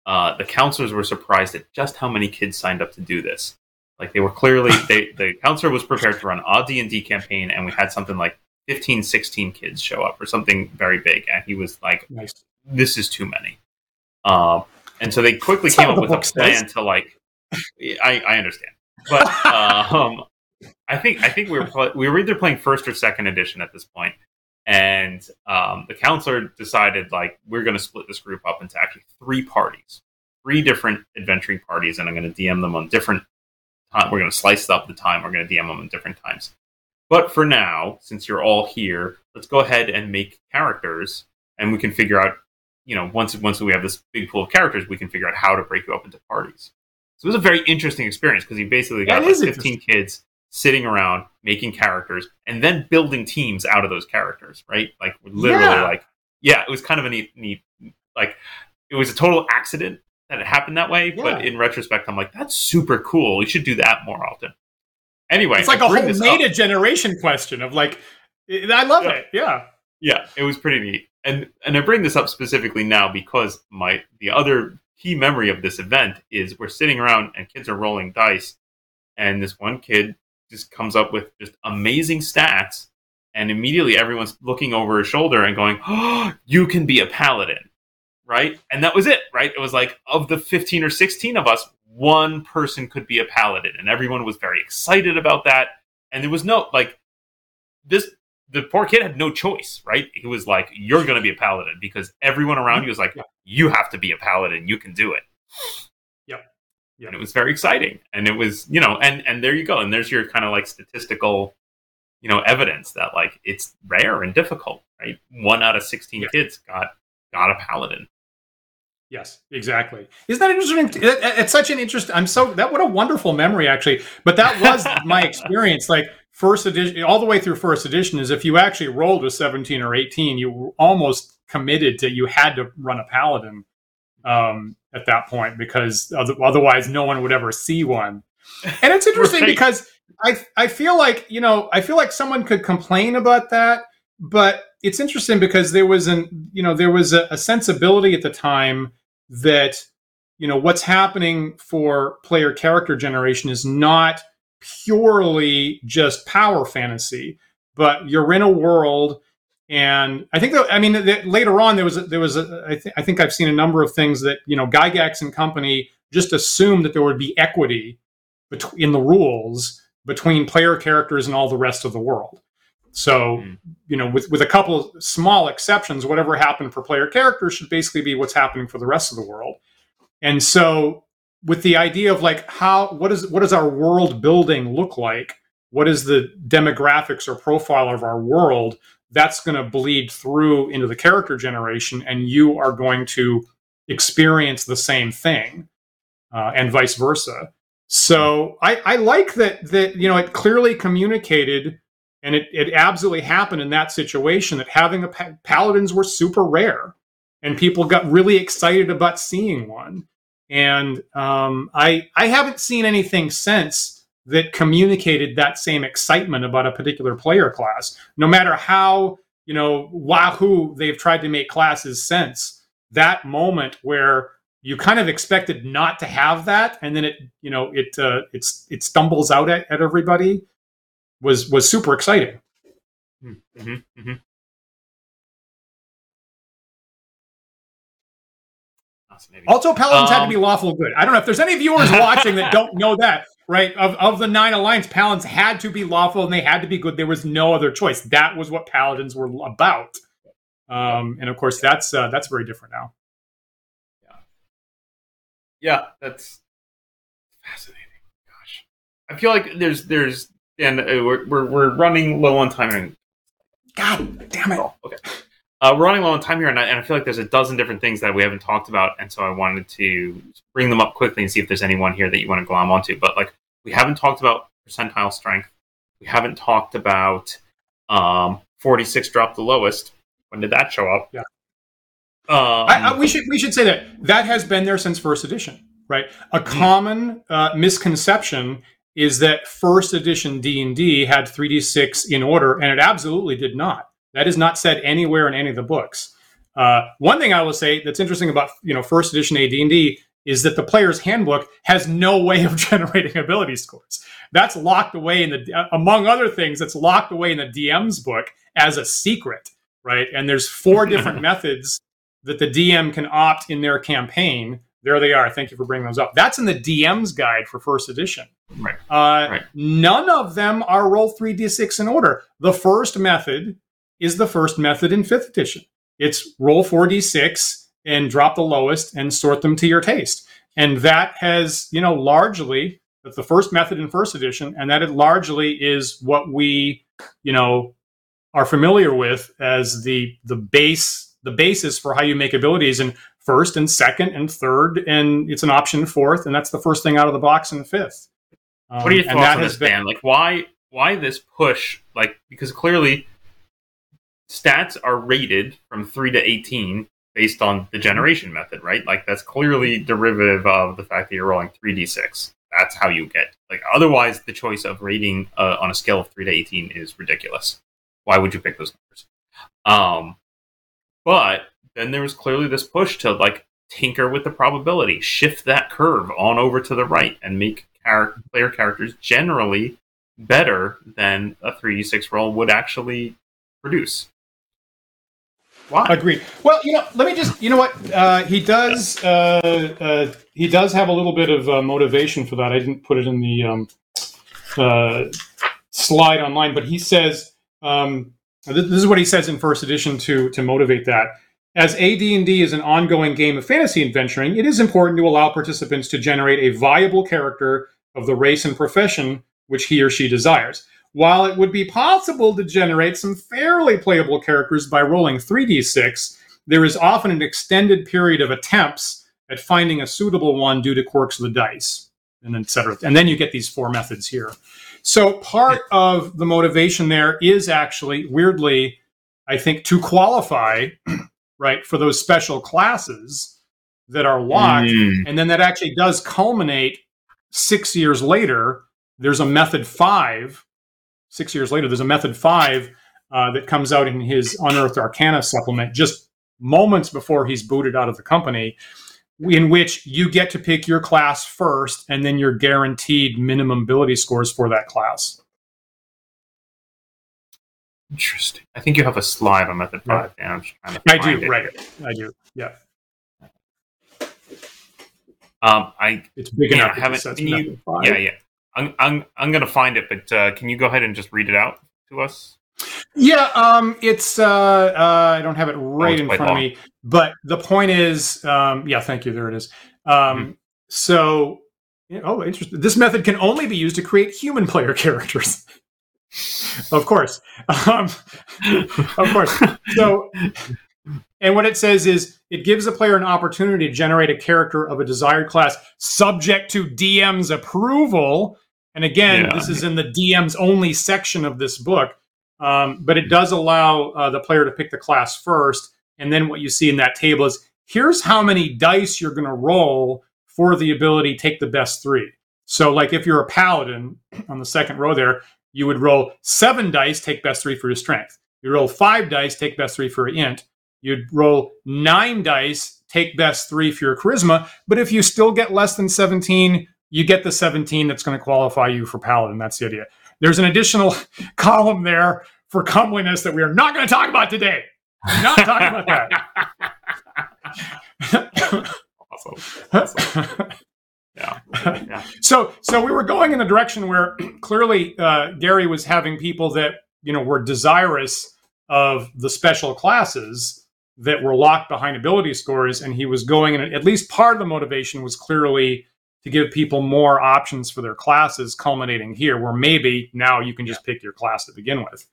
uh, the counselors were surprised at just how many kids signed up to do this. Like they were clearly, they, the counselor was prepared to run a D&D campaign, and we had something like 15, 16 kids show up or something very big. And he was like, nice. this is too many. Uh, and so they quickly That's came up with a plan says. to like, I, I understand. But um, I think I think we were we were either playing first or second edition at this point, and um, the counselor decided like we're going to split this group up into actually three parties, three different adventuring parties, and I'm going to DM them on different. Time. We're going to slice up the time. We're going to DM them on different times. But for now, since you're all here, let's go ahead and make characters, and we can figure out, you know, once once we have this big pool of characters, we can figure out how to break you up into parties. So it was a very interesting experience because you basically got like 15 kids sitting around making characters and then building teams out of those characters, right? Like literally yeah. like yeah, it was kind of a neat neat like it was a total accident that it happened that way, yeah. but in retrospect I'm like that's super cool. We should do that more often. Anyway, it's like a whole meta generation question of like I love yeah. it. Yeah. Yeah, it was pretty neat. And and I bring this up specifically now because my the other key memory of this event is we're sitting around and kids are rolling dice and this one kid just comes up with just amazing stats, and immediately everyone's looking over his shoulder and going, "Oh, you can be a paladin." Right? And that was it, right? It was like of the 15 or 16 of us, one person could be a paladin, and everyone was very excited about that. And there was no like this the poor kid had no choice, right? He was like, You're gonna be a paladin because everyone around mm-hmm. you was like, You have to be a paladin, you can do it. Yeah. And it was very exciting. And it was, you know, and and there you go. And there's your kind of like statistical, you know, evidence that like it's rare and difficult, right? One out of 16 yeah. kids got got a paladin. Yes, exactly. Isn't that interesting? It's such an interest. I'm so that what a wonderful memory actually. But that was my experience. Like first edition, all the way through first edition, is if you actually rolled a 17 or 18, you almost committed to you had to run a paladin um, at that point because otherwise no one would ever see one. And it's interesting right. because I I feel like you know I feel like someone could complain about that, but it's interesting because there was an you know there was a, a sensibility at the time that you know what's happening for player character generation is not purely just power fantasy, but you're in a world and I think that I mean that later on there was a, there was a, I, th- I think I've seen a number of things that you know Gygax and company just assumed that there would be equity between in the rules between player characters and all the rest of the world. So mm. you know with with a couple small exceptions, whatever happened for player characters should basically be what's happening for the rest of the world. And so with the idea of like how what is what does our world building look like? What is the demographics or profile of our world? That's going to bleed through into the character generation and you are going to experience the same thing uh, and vice versa. So I, I like that that you know it clearly communicated and it, it absolutely happened in that situation that having a pa- paladins were super rare and people got really excited about seeing one. And um, I I haven't seen anything since that communicated that same excitement about a particular player class. No matter how, you know, wahoo they've tried to make classes since that moment where you kind of expected not to have that, and then it, you know, it uh, it's it stumbles out at, at everybody was was super exciting. Mm-hmm. Mm-hmm. Also, paladins um, had to be um, lawful good. I don't know if there's any viewers watching that don't know that right? Of, of the nine alliance, paladins had to be lawful and they had to be good. There was no other choice. That was what paladins were about. Um, and of course, that's uh, that's very different now. Yeah, yeah, that's fascinating. Gosh, I feel like there's there's and uh, we're, we're we're running low on time. And God damn it! Oh, okay. Uh, we're running low on time here, and I, and I, feel like there's a dozen different things that we haven't talked about, and so I wanted to bring them up quickly and see if there's anyone here that you want to glom onto. But like, we haven't talked about percentile strength. We haven't talked about um, 4d6 drop the lowest. When did that show up? Yeah. Um, I, I, we should we should say that that has been there since first edition, right? A mm-hmm. common uh, misconception is that first edition D and D had 3d6 in order, and it absolutely did not. That is not said anywhere in any of the books. Uh, one thing I will say that's interesting about you know first edition AD&D is that the player's handbook has no way of generating ability scores. That's locked away in the uh, among other things. That's locked away in the DM's book as a secret, right? And there's four different methods that the DM can opt in their campaign. There they are. Thank you for bringing those up. That's in the DM's guide for first edition. Right. Uh, right. None of them are roll three d6 in order. The first method is the first method in fifth edition. It's roll 4d6 and drop the lowest and sort them to your taste. And that has, you know, largely that's the first method in first edition, and that it largely is what we, you know, are familiar with as the the base the basis for how you make abilities in first and second and third, and it's an option fourth, and that's the first thing out of the box in fifth. Um, what are your thoughts on this, been, Dan? Like, why why this push? Like, because clearly stats are rated from 3 to 18 based on the generation method, right? Like that's clearly derivative of the fact that you're rolling 3d6. That's how you get like otherwise the choice of rating uh, on a scale of 3 to 18 is ridiculous. Why would you pick those numbers? Um but then there was clearly this push to like tinker with the probability, shift that curve on over to the right and make char- player characters generally better than a 3d6 roll would actually produce. Why? Agreed. Well, you know, let me just, you know what? Uh, he does, uh, uh, he does have a little bit of uh, motivation for that. I didn't put it in the um, uh, slide online, but he says, um, this is what he says in first edition to to motivate that. As AD&D is an ongoing game of fantasy adventuring, it is important to allow participants to generate a viable character of the race and profession which he or she desires. While it would be possible to generate some fairly playable characters by rolling 3d6, there is often an extended period of attempts at finding a suitable one due to quirks of the dice, and etc. And then you get these four methods here. So part of the motivation there is actually, weirdly, I think, to qualify right, for those special classes that are locked. Mm. And then that actually does culminate six years later. There's a method five. Six years later, there's a method five uh, that comes out in his Unearthed Arcana supplement just moments before he's booted out of the company, in which you get to pick your class first and then you're guaranteed minimum ability scores for that class. Interesting. I think you have a slide on method five. Dan. I'm just trying to I do, it. right. I do. Yeah. Um, I It's big Yeah, enough. I haven't- you- yeah yeah. I'm I'm I'm gonna find it, but uh, can you go ahead and just read it out to us? Yeah, um, it's uh, uh, I don't have it right it's in front long. of me, but the point is, um, yeah, thank you. There it is. Um, Mm-hmm. So, oh, interesting. This method can only be used to create human player characters. of course, um, of course. So, and what it says is it gives the player an opportunity to generate a character of a desired class, subject to DM's approval. And again, Yeah. this is in the DM's only section of this book. Um, but it does allow uh, the player to pick the class first. And then what you see in that table is here's how many dice you're going to roll for the ability take the best three. So, like if you're a paladin on the second row there, you would roll seven dice, take best three for your strength. You roll five dice, take best three for your int. You'd roll nine dice, take best three for your charisma. But if you still get less than 17, you get the 17 that's going to qualify you for paladin. That's the idea. There's an additional column there for comeliness that we are not going to talk about today. Not talking about that. awesome. Awesome. Yeah. yeah. so so we were going in the direction where clearly uh, Gary was having people that you know were desirous of the special classes that were locked behind ability scores, and he was going in. At least part of the motivation was clearly to give people more options for their classes, culminating here, where maybe now you can just pick your class to begin with.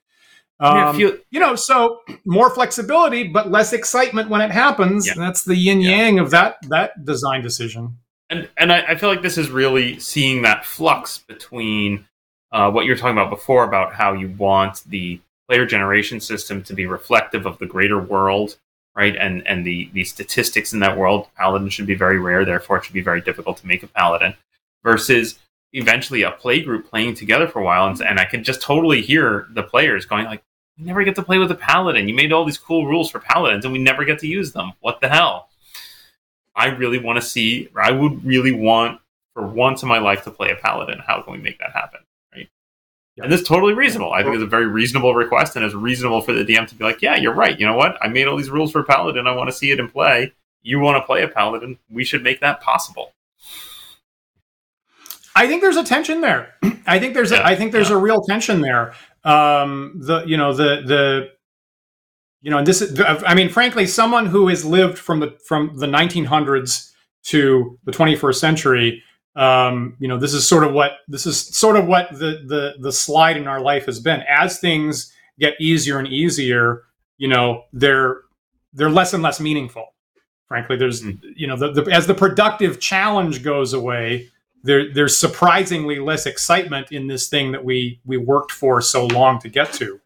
Um, you- you know, so more flexibility, but less excitement when it happens. Yeah. That's the yin Yeah. yang of that that design decision. and and I, I feel like this is really seeing that flux between uh, what you're talking about before about how you want the player generation system to be reflective of the greater world, right? And and the the statistics in that world. Paladin should be very rare, therefore it should be very difficult to make a paladin. Versus eventually a play group playing together for a while, and, and I can just totally hear the players going like, "We never get to play with a paladin. You made all these cool rules for paladins, and we never get to use them. What the hell?" I really want to see, I would really want for once in my life to play a paladin. How can we make that happen? And it's totally reasonable. I think it's a very reasonable request, and it's reasonable for the DM to be like, "Yeah, you're right. You know what? I made all these rules for paladin. I want to see it in play. You want to play a paladin? We should make that possible." I think there's a tension there. I think there's a, Yeah, I think there's yeah. a real tension there. Um, the you know the the you know and this is I mean frankly someone who has lived from the from the 1900s to the 21st century um, you know this is sort of what this is sort of what the the the slide in our life has been as things get easier and easier you know they're they're less and less meaningful frankly there's Mm. you know the, the, as the productive challenge goes away there there's surprisingly less excitement in this thing that we we worked for so long to get to.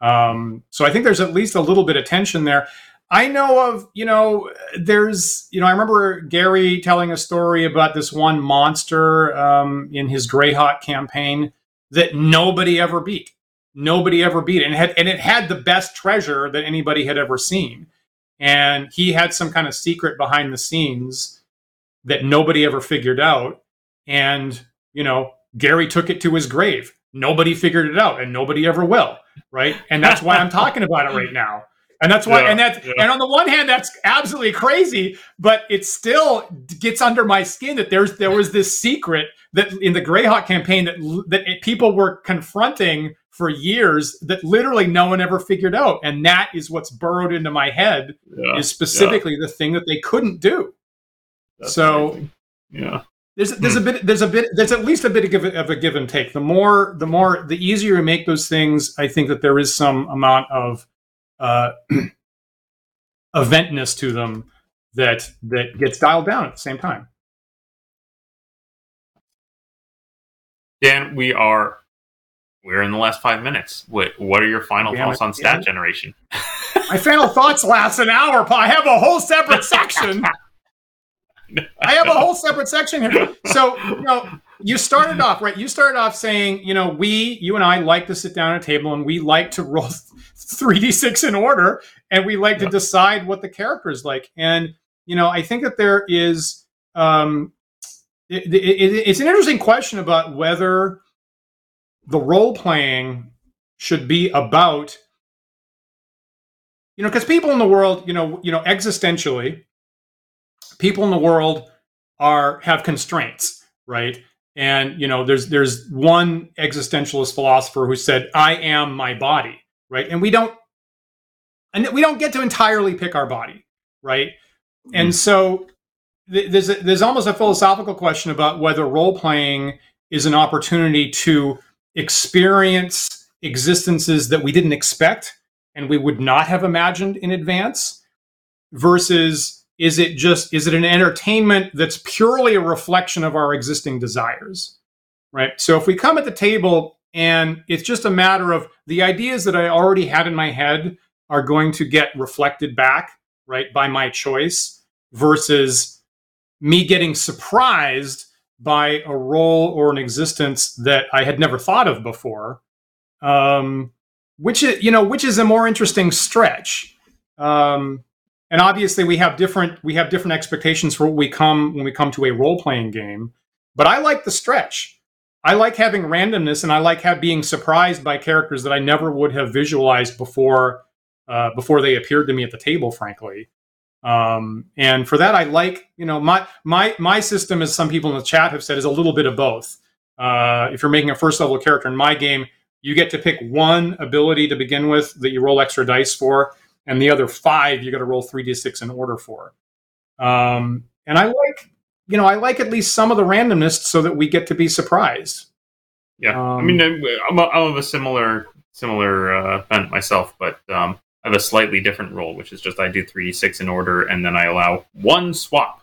Um, so I think there's at least a little bit of tension there. I know of, you know, there's, you know, I remember Gary telling a story about this one monster um, in his Greyhawk campaign that nobody ever beat. Nobody ever beat it. And it, had, and it had the best treasure that anybody had ever seen. And he had some kind of secret behind the scenes that nobody ever figured out. And, you know, Gary took it to his grave. Nobody figured it out and nobody ever will. Right. And that's why I'm talking about it right now. And that's why, Yeah, and that, yeah. and on the one hand, that's absolutely crazy, but it still gets under my skin that there's there was this secret that in the Greyhawk campaign that that it, people were confronting for years that literally no one ever figured out, and that is what's burrowed into my head Yeah, is specifically the thing that they couldn't do. that's so- amazing. yeah, There's there's a hmm. bit there's a bit there's at least a bit of, give, of a give and take. The more the more the easier you make those things, I think that there is some amount of uh, eventness to them that that gets dialed down at the same time. Dan, we are we're in the last five minutes. What what are your final Damn thoughts it, on stat Dan. generation? My final thoughts last an hour. I have a whole separate section. I have a whole separate section here. So, you know, you started off, right? You started off saying, you know, we, you and I like to sit down at a table and we like to roll 3d6 in order and we like yeah. to decide what the character is like. And, you know, I think that there is, um, it, it, it's an interesting question about whether the role playing should be about you know because people in the world you know you know existentially people in the world are have constraints right and you know there's there's one existentialist philosopher who said i am my body right and we don't and we don't get to entirely pick our body right mm-hmm. and so th- there's a, there's almost a philosophical question about whether role playing is an opportunity to experience existences that we didn't expect and we would not have imagined in advance versus is it just is it an entertainment that's purely a reflection of our existing desires right so if we come at the table and it's just a matter of the ideas that i already had in my head are going to get reflected back right by my choice versus me getting surprised by a role or an existence that I had never thought of before, um, which is you know which is a more interesting stretch. Um, and obviously, we have different we have different expectations for what we come when we come to a role playing game. But I like the stretch. I like having randomness, and I like have being surprised by characters that I never would have visualized before uh, before they appeared to me at the table. Frankly, um, and for that, I like, you know, my my my system, as some people in the chat have said, is a little bit of both. Uh, if you're making a first level character in my game, you get to pick one ability to begin with that you roll extra dice for, and the other five you got to roll three d six in order for. Um, and I like, you know, I like at least some of the randomness so that we get to be surprised. Yeah, um, I mean, I'm, a, I'm of a similar similar uh, bent myself, but um, I have a slightly different role, which is just I do 3d6 in order, and then I allow one swap.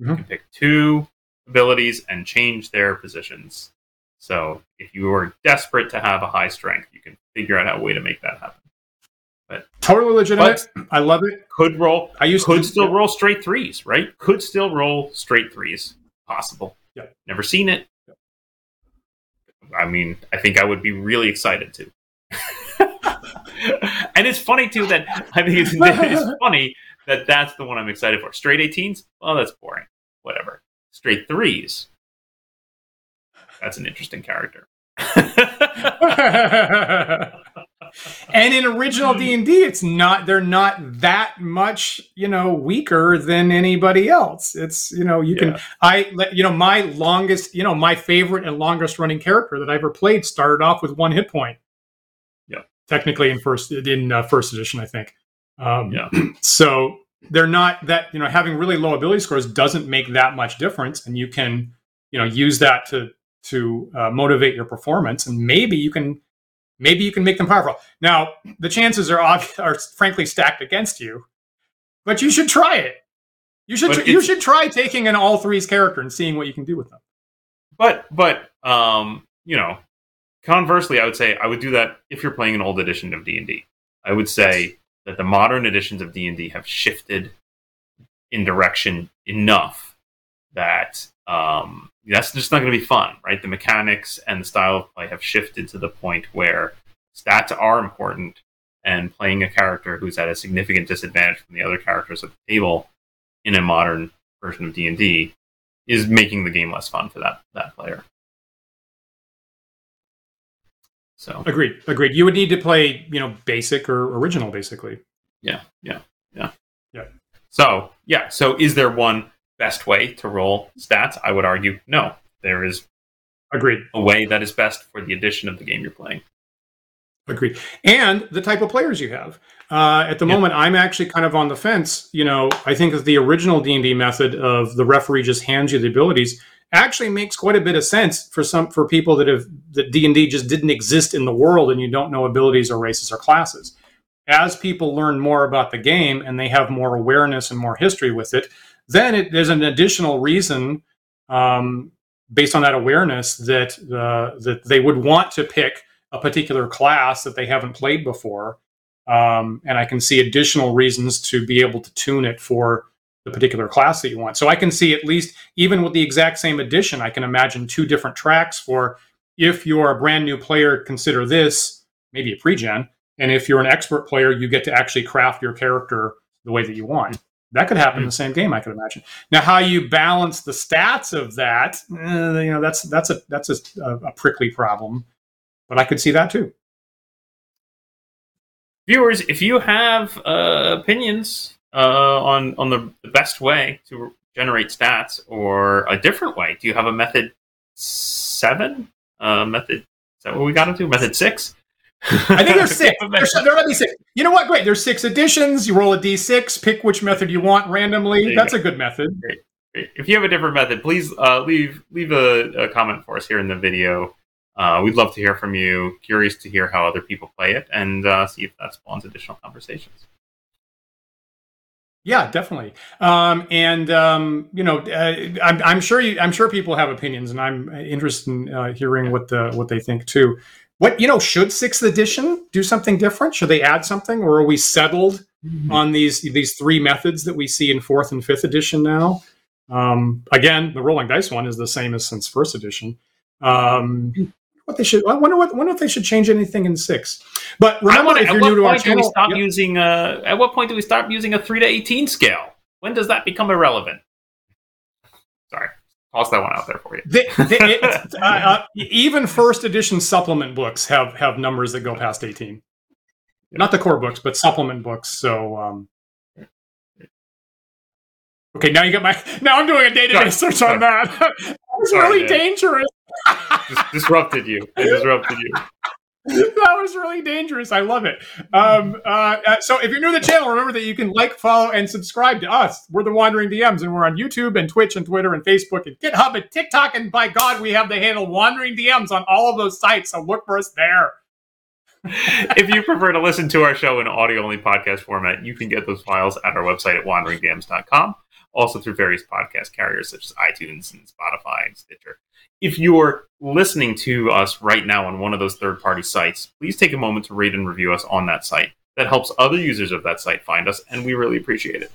Mm-hmm. You can pick two abilities and change their positions. So if you are desperate to have a high strength, you can figure out a way to make that happen. But totally legitimate. But I love it. Could roll. I used could to, still yeah. roll straight threes, right? Could still roll straight threes. Possible. Yeah. Never seen it. Yeah. I mean, I think I would be really excited to. and it's funny too that I think it's, it's funny that that's the one I'm excited for. Straight 18s, well, that's boring. Whatever. Straight threes, that's an interesting character. and in original D&D it's not they're not that much, you know, weaker than anybody else. It's, you know, you yeah. can I you know, my longest, you know, my favorite and longest running character that I ever played started off with one hit point Yeah. technically in first in uh, first edition, I think. Um, yeah. So they're not that you know having really low ability scores doesn't make that much difference, and you can you know use that to to uh, motivate your performance, and maybe you can maybe you can make them powerful. Now the chances are are frankly stacked against you, but you should try it. You should tr- you should try taking an all threes character and seeing what you can do with them. But but um you know Conversely, I would say I would do that if you're playing an old edition of D and D. I would say that the modern editions of D and D have shifted in direction enough that um, that's just not going to be fun, right? The mechanics and the style of play have shifted to the point where stats are important, and playing a character who's at a significant disadvantage from the other characters at the table in a modern version of D and D is making the game less fun for that that player. So agreed, agreed. You would need to play, you know, basic or original, basically. Yeah, yeah, yeah, yeah. So yeah, so is there one best way to roll stats? I would argue no. There is agreed a way that is best for the edition of the game you're playing. Agreed, and the type of players you have. Uh, at the yeah. moment, I'm actually kind of on the fence. You know, I think that the original D and D method of the referee just hands you the abilities actually makes quite a bit of sense for some for people that have that D&D just didn't exist in the world and you don't know abilities or races or classes. As people learn more about the game and they have more awareness and more history with it, then it, there's an additional reason um, based on that awareness that uh, that they would want to pick a particular class that they haven't played before um, and I can see additional reasons to be able to tune it for the particular class that you want. So I can see at least even with the exact same addition, I can imagine two different tracks for if you're a brand new player, consider this maybe a pre-gen, and if you're an expert player, you get to actually craft your character the way that you want. That could happen mm-hmm. in the same game, I could imagine. Now, how you balance the stats of that, eh, you know, that's that's a that's a, a prickly problem, but I could see that too viewers, if you have uh, opinions uh, on on the, best way to generate stats or a different way, do you have a method seven? Uh, method is that what we got into? Method six? I think there's six. There's, there might be six. You know what? Great. There's six additions. You roll a d6, pick which method you want randomly. That's go. a good method. Great. Great. If you have a different method, please uh, leave leave a, a, comment for us here in the video. Uh, we'd love to hear from you. Curious to hear how other people play it, and uh, see if that spawns additional conversations. Yeah, definitely. Um, and um, you know, uh, I'm, I'm, sure you, I'm sure people have opinions, and I'm interested in uh, hearing what the what they think too. What you know, should sixth edition do something different? Should they add something, or are we settled mm-hmm. on these these three methods that we see in fourth and fifth edition now? Um, again, the rolling dice one is the same as since first edition. Um, what they should. I wonder what. wonder if they should change anything in six. But remember, wonder, if you're new to our channel, we stop yep. using. Uh, at what point do we stop using a three to eighteen scale? When does that become irrelevant? Sorry, toss that one out there for you. The, the, it, uh, uh, even first edition supplement books have have numbers that go past eighteen. Not the core books, but supplement books. So. Um, Okay, now you got my. Now I'm doing a database search on that. That's really man. dangerous. disrupted you. I disrupted you. that was really dangerous. I love it. Um, uh, uh, so, if you're new to the channel, remember that you can like, follow, and subscribe to us. We're the Wandering DMs, and we're on YouTube and Twitch and Twitter and Facebook and GitHub and TikTok. And by God, we have the handle Wandering DMs on all of those sites. So look for us there. if you prefer to listen to our show in audio only podcast format, you can get those files at our website at wanderingdms.com, also through various podcast carriers such as iTunes and Spotify and Stitcher. If you're listening to us right now on one of those third party sites, please take a moment to rate and review us on that site. That helps other users of that site find us, and we really appreciate it.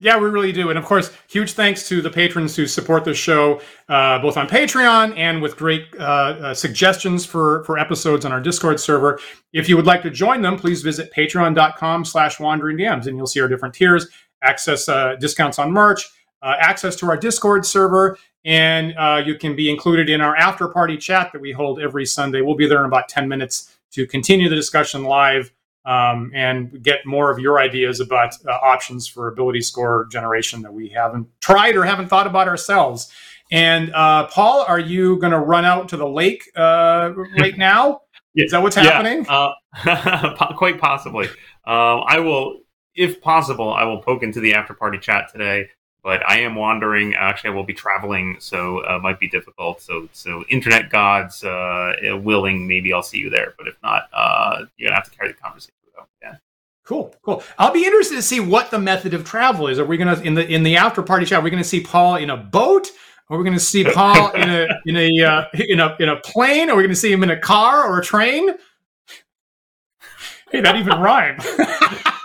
Yeah, we really do. And of course, huge thanks to the patrons who support the show, uh, both on Patreon and with great uh, uh, suggestions for, for episodes on our Discord server. If you would like to join them, please visit patreon.com slash wandering and you'll see our different tiers, access uh, discounts on merch, uh, access to our Discord server, and uh, you can be included in our after party chat that we hold every Sunday. We'll be there in about 10 minutes to continue the discussion live um, and get more of your ideas about uh, options for ability score generation that we haven't tried or haven't thought about ourselves. And uh, Paul, are you going to run out to the lake uh, right now? Is that what's happening? Yeah, uh, quite possibly. Um, I will, if possible, I will poke into the after party chat today but I am wandering. Actually, I will be traveling, so uh, might be difficult. So, so internet gods uh, willing, maybe I'll see you there. But if not, uh, you're gonna have to carry the conversation. Yeah. Cool, cool. I'll be interested to see what the method of travel is. Are we gonna in the in the after party chat? We're we gonna see Paul in a boat? Are we going to see Paul in a in a uh, in a in a plane? Are we going to see him in a car or a train? Hey, that even rhymed.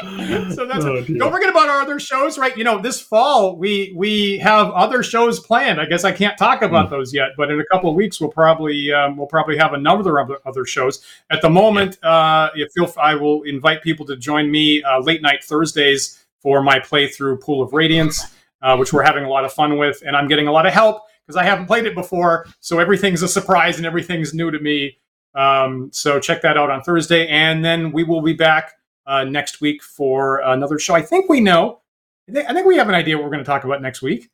so that's oh, don't forget about our other shows right? You know this fall we we have other shows planned. I guess i can't talk about mm. those yet but in a couple of weeks we'll probably um, we'll probably have a number of other shows. At the moment yeah. uh if feel i will invite people to join me uh, late night thursdays for my playthrough pool of radiance uh, which we're having a lot of fun with and i'm getting a lot of help because i haven't played it before so everything's a surprise and everything's new to me. Um, so check that out on thursday and then we will be back uh, next week for another show. I think we know. I think we have an idea what we're going to talk about next week.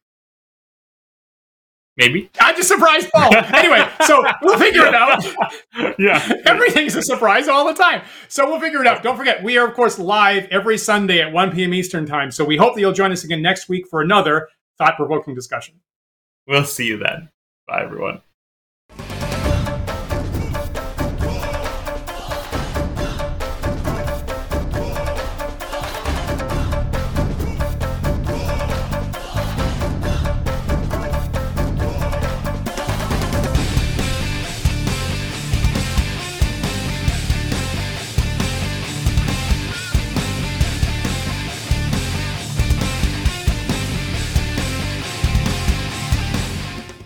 Maybe. I just surprised Paul. anyway, so we'll figure it out. yeah. Everything's a surprise all the time. So we'll figure it out. Don't forget, we are, of course, live every Sunday at 1 p.m. Eastern Time. So we hope that you'll join us again next week for another thought provoking discussion. We'll see you then. Bye, everyone.